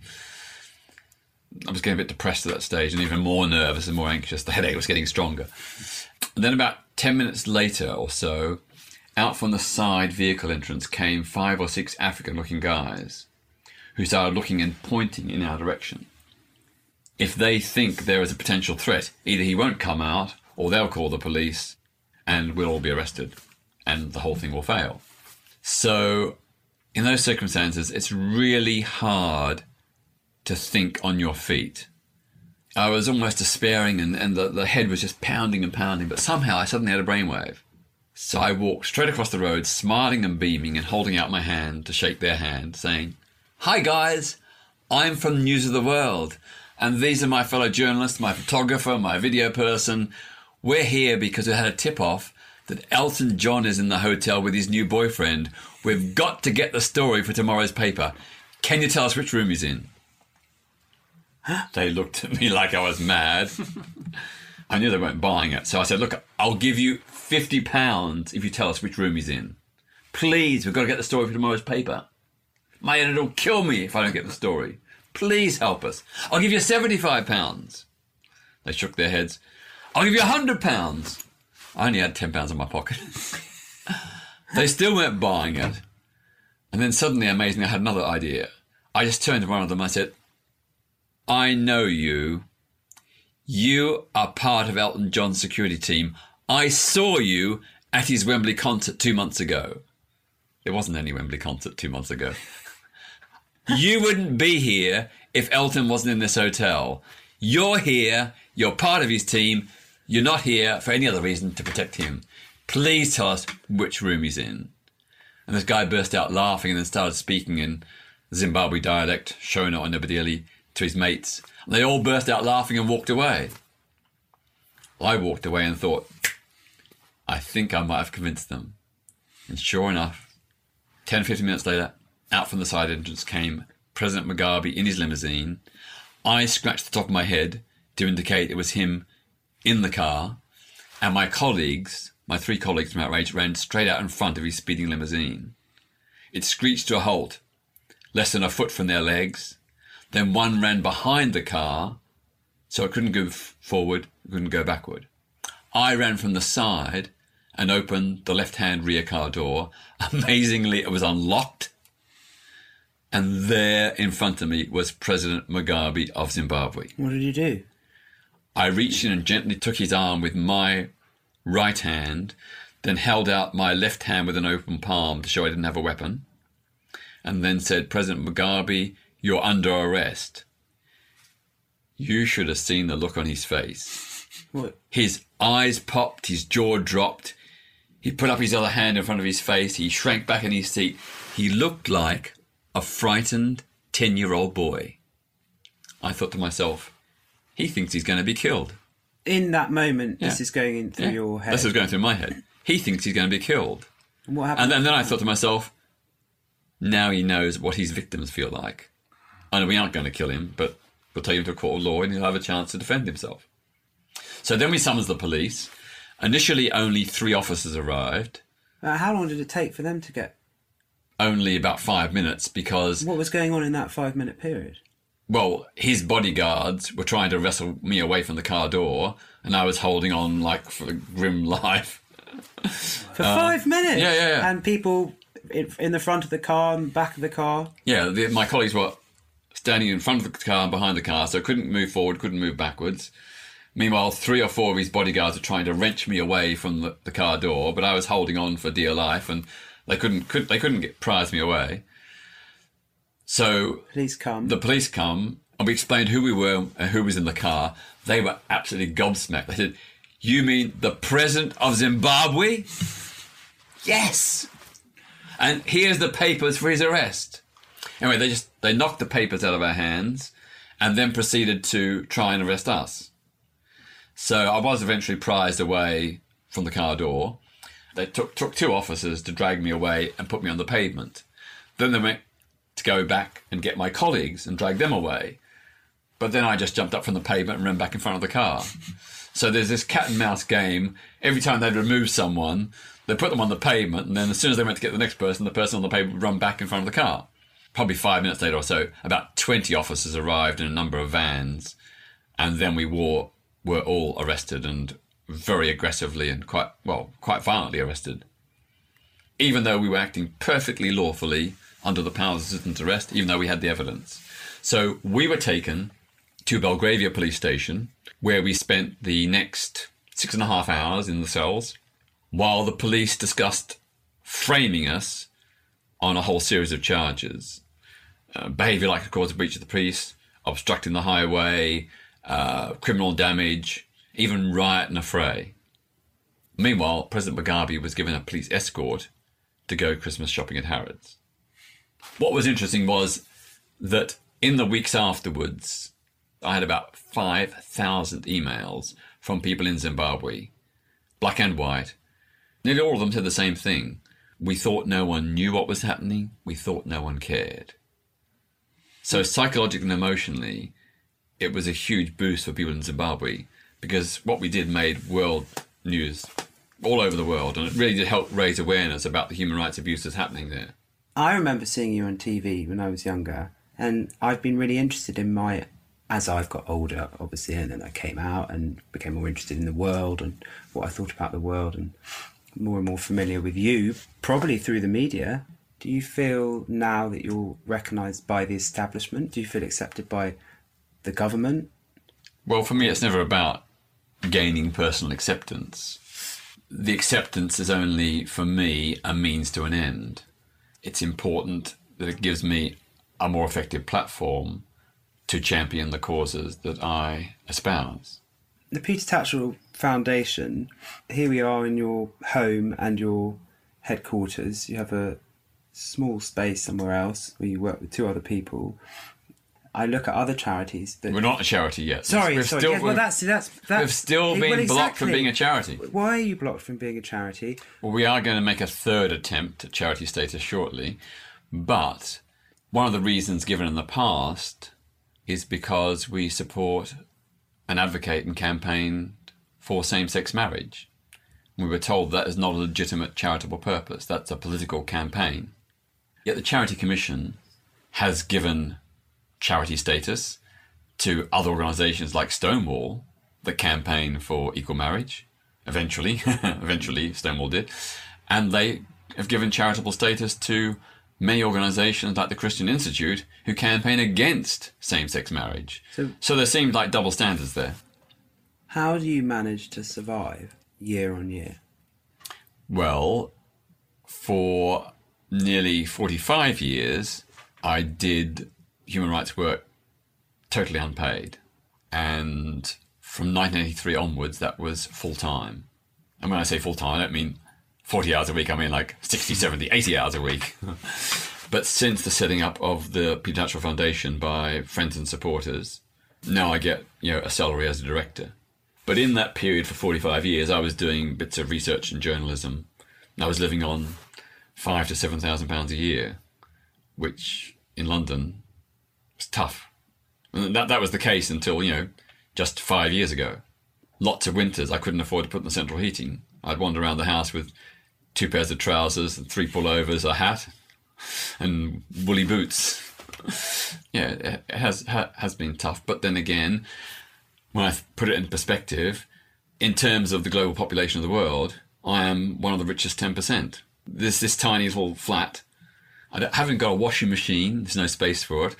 I was getting a bit depressed at that stage, and even more nervous and more anxious. The headache was getting stronger. And then about ten minutes later or so, out from the side vehicle entrance came five or six African-looking guys who started looking and pointing in our direction. If they think there is a potential threat, either he won't come out or they'll call the police and we'll all be arrested and the whole thing will fail. So, in those circumstances, it's really hard to think on your feet. I was almost despairing and, and the, the head was just pounding and pounding, but somehow I suddenly had a brainwave. So I walked straight across the road, smiling and beaming and holding out my hand to shake their hand, saying, Hi guys, I'm from News of the World, and these are my fellow journalists, my photographer, my video person. We're here because we had a tip off that Elton John is in the hotel with his new boyfriend. We've got to get the story for tomorrow's paper. Can you tell us which room he's in? They looked at me like I was mad. I knew they weren't buying it, so I said, Look, I'll give you £50 if you tell us which room he's in. Please, we've got to get the story for tomorrow's paper. My editor will kill me if I don't get the story. Please help us. I'll give you £75. They shook their heads. I'll give you £100. I only had £10 in my pocket. they still weren't buying it. And then suddenly, amazingly, I had another idea. I just turned to one of them. I said, I know you. You are part of Elton John's security team. I saw you at his Wembley concert two months ago. There wasn't any Wembley concert two months ago. you wouldn't be here if Elton wasn't in this hotel. You're here. You're part of his team. You're not here for any other reason to protect him. Please tell us which room he's in. And this guy burst out laughing and then started speaking in Zimbabwe dialect, Shona or Ndebele, to his mates. And they all burst out laughing and walked away. I walked away and thought, I think I might have convinced them. And sure enough, 10, 15 minutes later, out from the side entrance came President Mugabe in his limousine. I scratched the top of my head to indicate it was him in the car, and my colleagues, my three colleagues from Outrage, ran straight out in front of his speeding limousine. It screeched to a halt, less than a foot from their legs. Then one ran behind the car, so it couldn't go forward, couldn't go backward. I ran from the side and opened the left hand rear car door. Amazingly, it was unlocked. And there in front of me was President Mugabe of Zimbabwe. What did you do? I reached in and gently took his arm with my right hand, then held out my left hand with an open palm to show I didn't have a weapon, and then said, President Mugabe, you're under arrest. You should have seen the look on his face. What? His eyes popped, his jaw dropped. He put up his other hand in front of his face. He shrank back in his seat. He looked like a frightened 10 year old boy. I thought to myself, he thinks he's going to be killed. In that moment, this is going in through Yeah. your head. This is going through my head. He thinks he's going to be killed. And what happened? And then, then I thought to myself, now he knows what his victims feel like. I know we aren't going to kill him, but we'll take him to a court of law and he'll have a chance to defend himself. So then we summons the police. Initially, only three officers arrived. Uh, how long did it take for them to get? Only about five minutes because, What was going on in that five minute period? Well, his bodyguards were trying to wrestle me away from the car door, and I was holding on like for grim life. For five minutes? Uh, yeah, yeah, yeah. And people in, in the front of the car and back of the car. Yeah, the, my colleagues were standing in front of the car and behind the car, so couldn't move forward, couldn't move backwards. Meanwhile, three or four of his bodyguards were trying to wrench me away from the, the car door, but I was holding on for dear life, and they couldn't could, they couldn't get prize me away. So Police come. the police come, and we explained who we were and who was in the car. They were absolutely gobsmacked. They said, "You mean the president of Zimbabwe?" yes. And here's the papers for his arrest. Anyway, they just they knocked the papers out of our hands, and then proceeded to try and arrest us. So I was eventually prized away from the car door. They took took two officers to drag me away and put me on the pavement. Then they went to go back and get my colleagues and drag them away. But then I just jumped up from the pavement and ran back in front of the car. So there's this cat and mouse game. Every time they'd remove someone, they put them on the pavement, and then as soon as they went to get the next person, the person on the pavement would run back in front of the car. Probably five minutes later or so, about 20 officers arrived in a number of vans, and then we were, were all arrested and very aggressively and quite, well, quite violently arrested even though we were acting perfectly lawfully under the powers of citizen's arrest, even though we had the evidence. So we were taken to Belgravia police station, where we spent the next six and a half hours in the cells, while the police discussed framing us on a whole series of charges. Uh, behaviour like to cause a breach of the peace, obstructing the highway, uh, criminal damage, even riot and affray. Meanwhile, President Mugabe was given a police escort to go Christmas shopping at Harrods. What was interesting was that in the weeks afterwards, I had about 5,000 emails from people in Zimbabwe, black and white. Nearly all of them said the same thing. We thought no one knew what was happening. We thought no one cared. So psychologically and emotionally, it was a huge boost for people in Zimbabwe because what we did made world news all over the world, and it really did help raise awareness about the human rights abuses happening there. I remember seeing you on TV when I was younger, and I've been really interested in my. As I've got older, obviously, and then I came out and became more interested in the world and what I thought about the world, and more and more familiar with you, probably through the media. Do you feel now that you're recognised by the establishment? Do you feel accepted by the government? Well, for me, it's never about gaining personal acceptance. The acceptance is only, for me, a means to an end. It's important that it gives me a more effective platform to champion the causes that I espouse. The Peter Tatchell Foundation, here we are in your home and your headquarters. You have a small space somewhere else where you work with two other people. I look at other charities that. We're not a charity yet. Sorry, We've sorry. still- yeah, well, that's that's that's. we've still well, been blocked from being a charity. Why are you blocked from being a charity? Well, we are going to make a third attempt at charity status shortly, but one of the reasons given in the past is because we support and advocate and campaign for same sex marriage. We were told that is not a legitimate charitable purpose, that's a political campaign. Yet the Charity Commission has given charity status to other organisations like Stonewall that campaign for equal marriage. Eventually, eventually Stonewall did, and they have given charitable status to many organisations like the Christian Institute who campaign against same-sex marriage. So- so there seemed like double standards there. How do you manage to survive year on year? Well, for nearly 45 years, I did human rights work totally unpaid. And from 1983 onwards, that was full time. And when I say full time, I don't mean 40 hours a week, I mean like 60, 70, 80 hours a week. but since the setting up of the Peter Tatchell Foundation by friends and supporters, now I get you know a salary as a director. But in that period for 45 years, I was doing bits of research and journalism. I was living on five to seven thousand pounds a year, which in London was tough. And that that was the case until you know just five years ago. Lots of winters I couldn't afford to put in the central heating. I'd wander around the house with two pairs of trousers and three pullovers, a hat, and woolly boots. yeah, it has ha, has been tough. But then again, when I put it in perspective, in terms of the global population of the world, I am one of the richest 10%. This, this tiny little flat. I haven't got a washing machine. There's no space for it.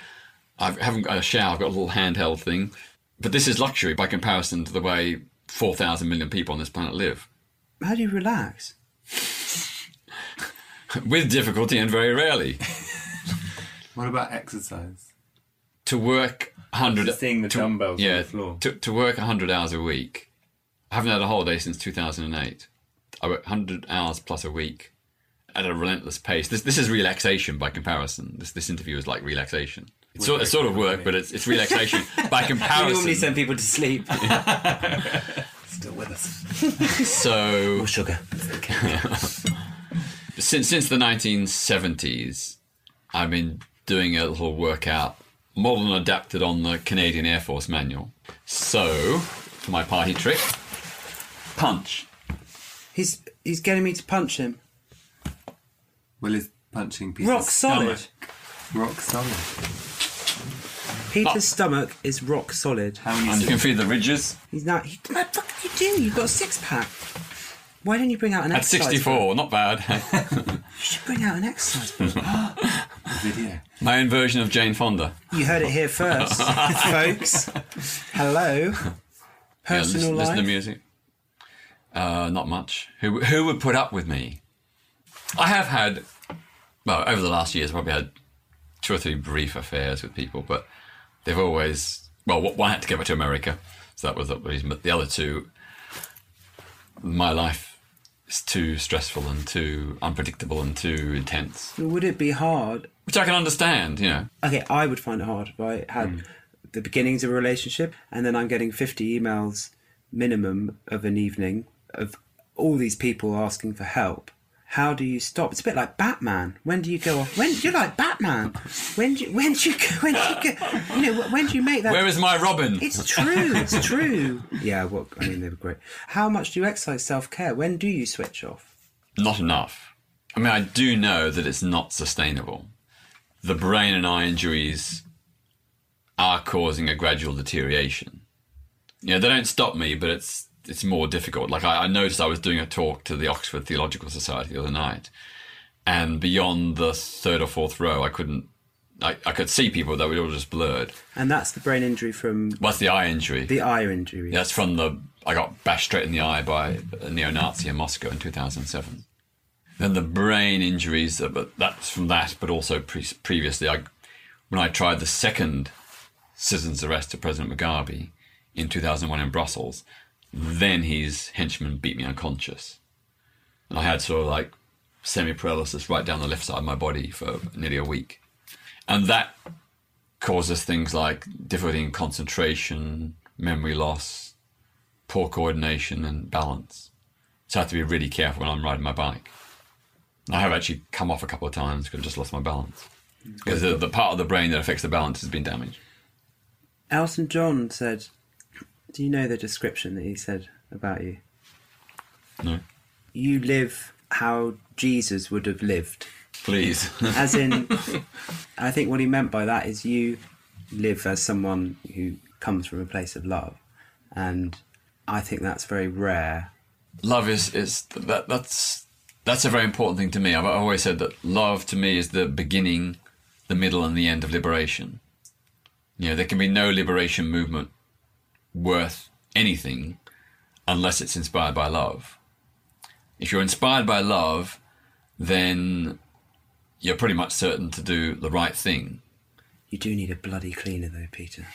I haven't got a shower. I've got a little handheld thing. But this is luxury by comparison to the way 4,000 million people on this planet live. How do you relax? With difficulty and very rarely. What about exercise? to work 100 Just seeing the to- dumbbells on the floor. To, to work 100 hours a week. I haven't had a holiday since 2008. I work 100 hours plus a week at a relentless pace. This this is relaxation by comparison. This this interview is like relaxation. It's sort, it's sort of work, but it's, it's relaxation by We comparison. normally send people to sleep. Still with us. so sugar. since since the 1970s, I've been doing a little workout, modeled and adapted on the Canadian Air Force manual. So, for my party trick, punch. He's he's getting me to punch him. Will is punching Peter's Rock solid. stomach. Rock solid. Peter's stomach is rock solid. How many? And you can feel the ridges. He's not. He, what the fuck you do? You've got a six pack. Why don't you bring out an At exercise? 64, not bad. book? You should bring out an exercise. book. video? my own version of Jane Fonda. you heard it here first, folks. Hello. Yeah, Personal listen, listen to life. music. Uh, not much. Who who would put up with me? I have had, well, over the last years, I've probably had two or three brief affairs with people, but they've always, well, one had to get me to America, so that was the reason. But the other two, my life is too stressful and too unpredictable and too intense, Would it be hard? which I can understand. You know, Okay, I would find it hard if I had Hmm. the beginnings of a relationship and then I'm getting 50 emails minimum of an evening of all these people asking for help. How do you stop? It's a bit like Batman. When do you go off? When you're like Batman. When do you, when do you go- when do you go, you know when do you make that? where is my Robin? It's true. It's true. Yeah. Well, I mean, they were great. How much do you exercise self care? When do you switch off? not enough. I mean, I do know that it's not sustainable. The brain and eye injuries are causing a gradual deterioration. You know, they don't stop me, but it's it's more difficult. Like I, I noticed I was doing a talk to the Oxford Theological Society the other night, and beyond the third or fourth row, I couldn't. I, I could see people that were all just blurred. And that's the brain injury from What's the eye injury? the eye injury. That's from the. I got bashed straight in the eye by a neo Nazi in Moscow in 2007. Then the brain injuries, uh, but that's from that, but also pre- previously, I, when I tried the second citizen's arrest of President Mugabe in 2001 in Brussels, then his henchmen beat me unconscious. And I had sort of like semi paralysis right down the left side of my body for nearly a week. And that causes things like difficulty in concentration, memory loss, poor coordination, and balance. So I have to be really careful when I'm riding my bike. I have actually come off a couple of times because I just lost my balance. Because the, the part of the brain that affects the balance has been damaged. Elton John said, "Do you know the description that he said about you? No. You live how Jesus would have lived." Please. As in, I think what he meant by that is you live as someone who comes from a place of love, and I think that's very rare. love is, is that that's that's a very important thing to me. I've always said that love to me is the beginning, the middle, and the end of liberation. You know, there can be no liberation movement worth anything unless it's inspired by love. If you're inspired by love, then you're pretty much certain to do the right thing. You do need a bloody cleaner, though, Peter.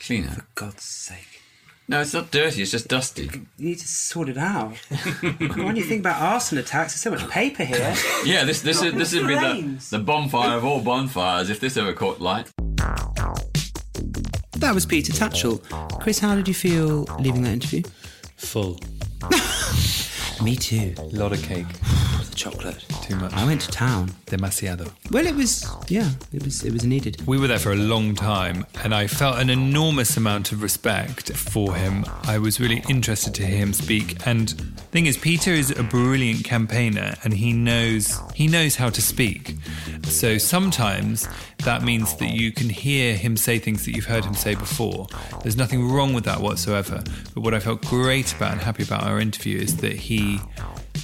Cleaner. For God's sake. No, it's not dirty. It's just dusty. You need to sort it out. when you think about arson attacks, there's so much paper here. Yeah, this this is this would be the, the bonfire of all bonfires if this ever caught light. That was Peter Tatchell. Chris, how did you feel leaving that interview? Full. Me too. A lot of cake. The chocolate. Too much. I went to town. Demasiado. Well, it was yeah, it was it was needed. We were there for a long time, and I felt an enormous amount of respect for him. I was really interested to hear him speak. And the thing is, Peter is a brilliant campaigner, and he knows he knows how to speak. So sometimes that means that you can hear him say things that you've heard him say before. There's nothing wrong with that whatsoever. But what I felt great about and happy about our interview is that he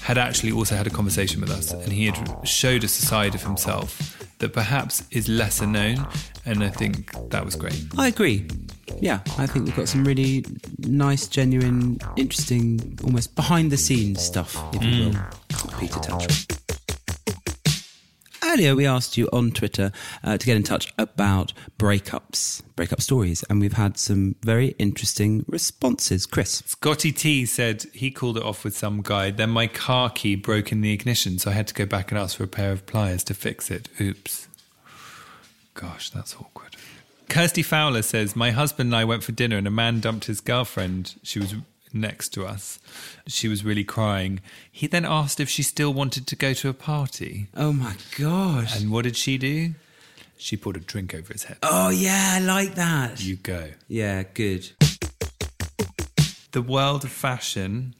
had actually also had a conversation with us and he had showed us a side of himself that perhaps is lesser known and I think that was great. I agree. Yeah, I think we've got some really nice, genuine, interesting, almost behind the scenes stuff, if you mm. will. Peter Tatchell. Earlier, we asked you on Twitter uh, to get in touch about breakups, breakup stories, and we've had some very interesting responses. Chris, Scotty T said he called it off with some guy. Then my car key broke in the ignition, so I had to go back and ask for a pair of pliers to fix it. Oops. Gosh, that's awkward. Kirsty Fowler says, My husband and I went for dinner and a man dumped his girlfriend. She was next to us. She was really crying. He then asked if she still wanted to go to a party. oh my gosh. And what did she do? She poured a drink over his head. oh, yeah, I like that. You go. yeah, good. The world of fashion,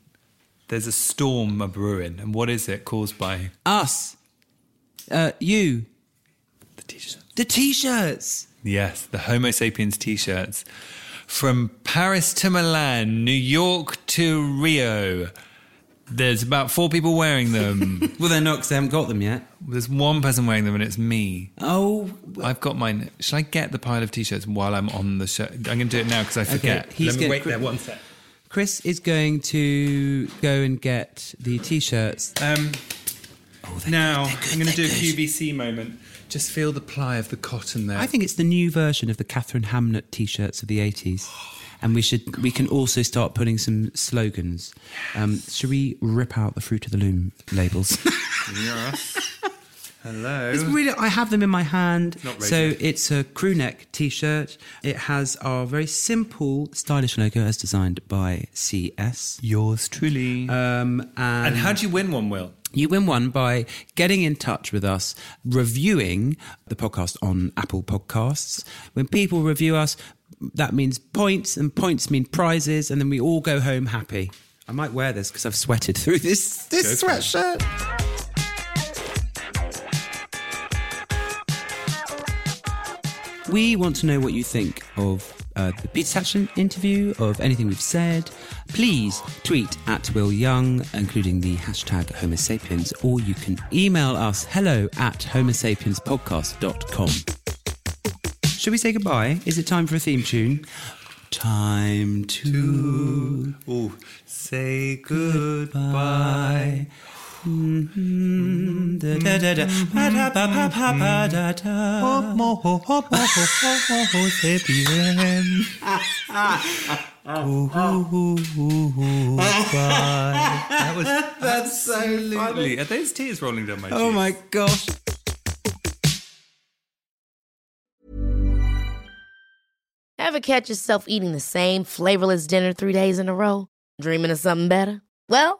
there's a storm a brewing. And what is it caused by? Us, uh, you, The t shirt. the t shirts. Yes, the Homo sapiens t shirts. From Paris to Milan, New York to Rio. There's about four people wearing them. Well, they're not because they haven't got them yet. There's one person wearing them, and it's me. Oh, I've got mine. Should I get the pile of t shirts while I'm on the show? I'm going to do it now because I forget. he's Let me gonna- wait there one sec. Chris is going to go and get the t-shirts. Um, Oh, now, good, good, I'm going to do they're a. QVC moment. Just feel the ply of the cotton there. I think it's the new version of the Katharine Hamnett t-shirts of the 80s. And we should we can also start putting some slogans. Um, should we rip out the fruit of the loom labels? Yes. Hello. It's really, I have them in my hand. Not so it's a crew neck t-shirt. It has our very simple, stylish logo as designed by CS. Yours truly. Um, and, and how do you win one, Will? You win one by getting in touch with us, reviewing the podcast on Apple Podcasts. When people review us, that means points, and points mean prizes, and then we all go home happy. I might wear this because I've sweated through this this sweatshirt. We want to know what you think of uh, the Peter Tatchell interview, of anything we've said. Please tweet at Will Young, including the hashtag Homo sapiens, or you can email us hello at homosapienspodcast.com. Should we say goodbye? Is it time for a theme tune? Time to Oh, say goodbye. Mm-hmm. That was That's so absolutely. Are those tears rolling down my oh cheeks? Oh my gosh. Ever catch yourself eating the same flavorless dinner three days in a row? Dreaming of something better? Well,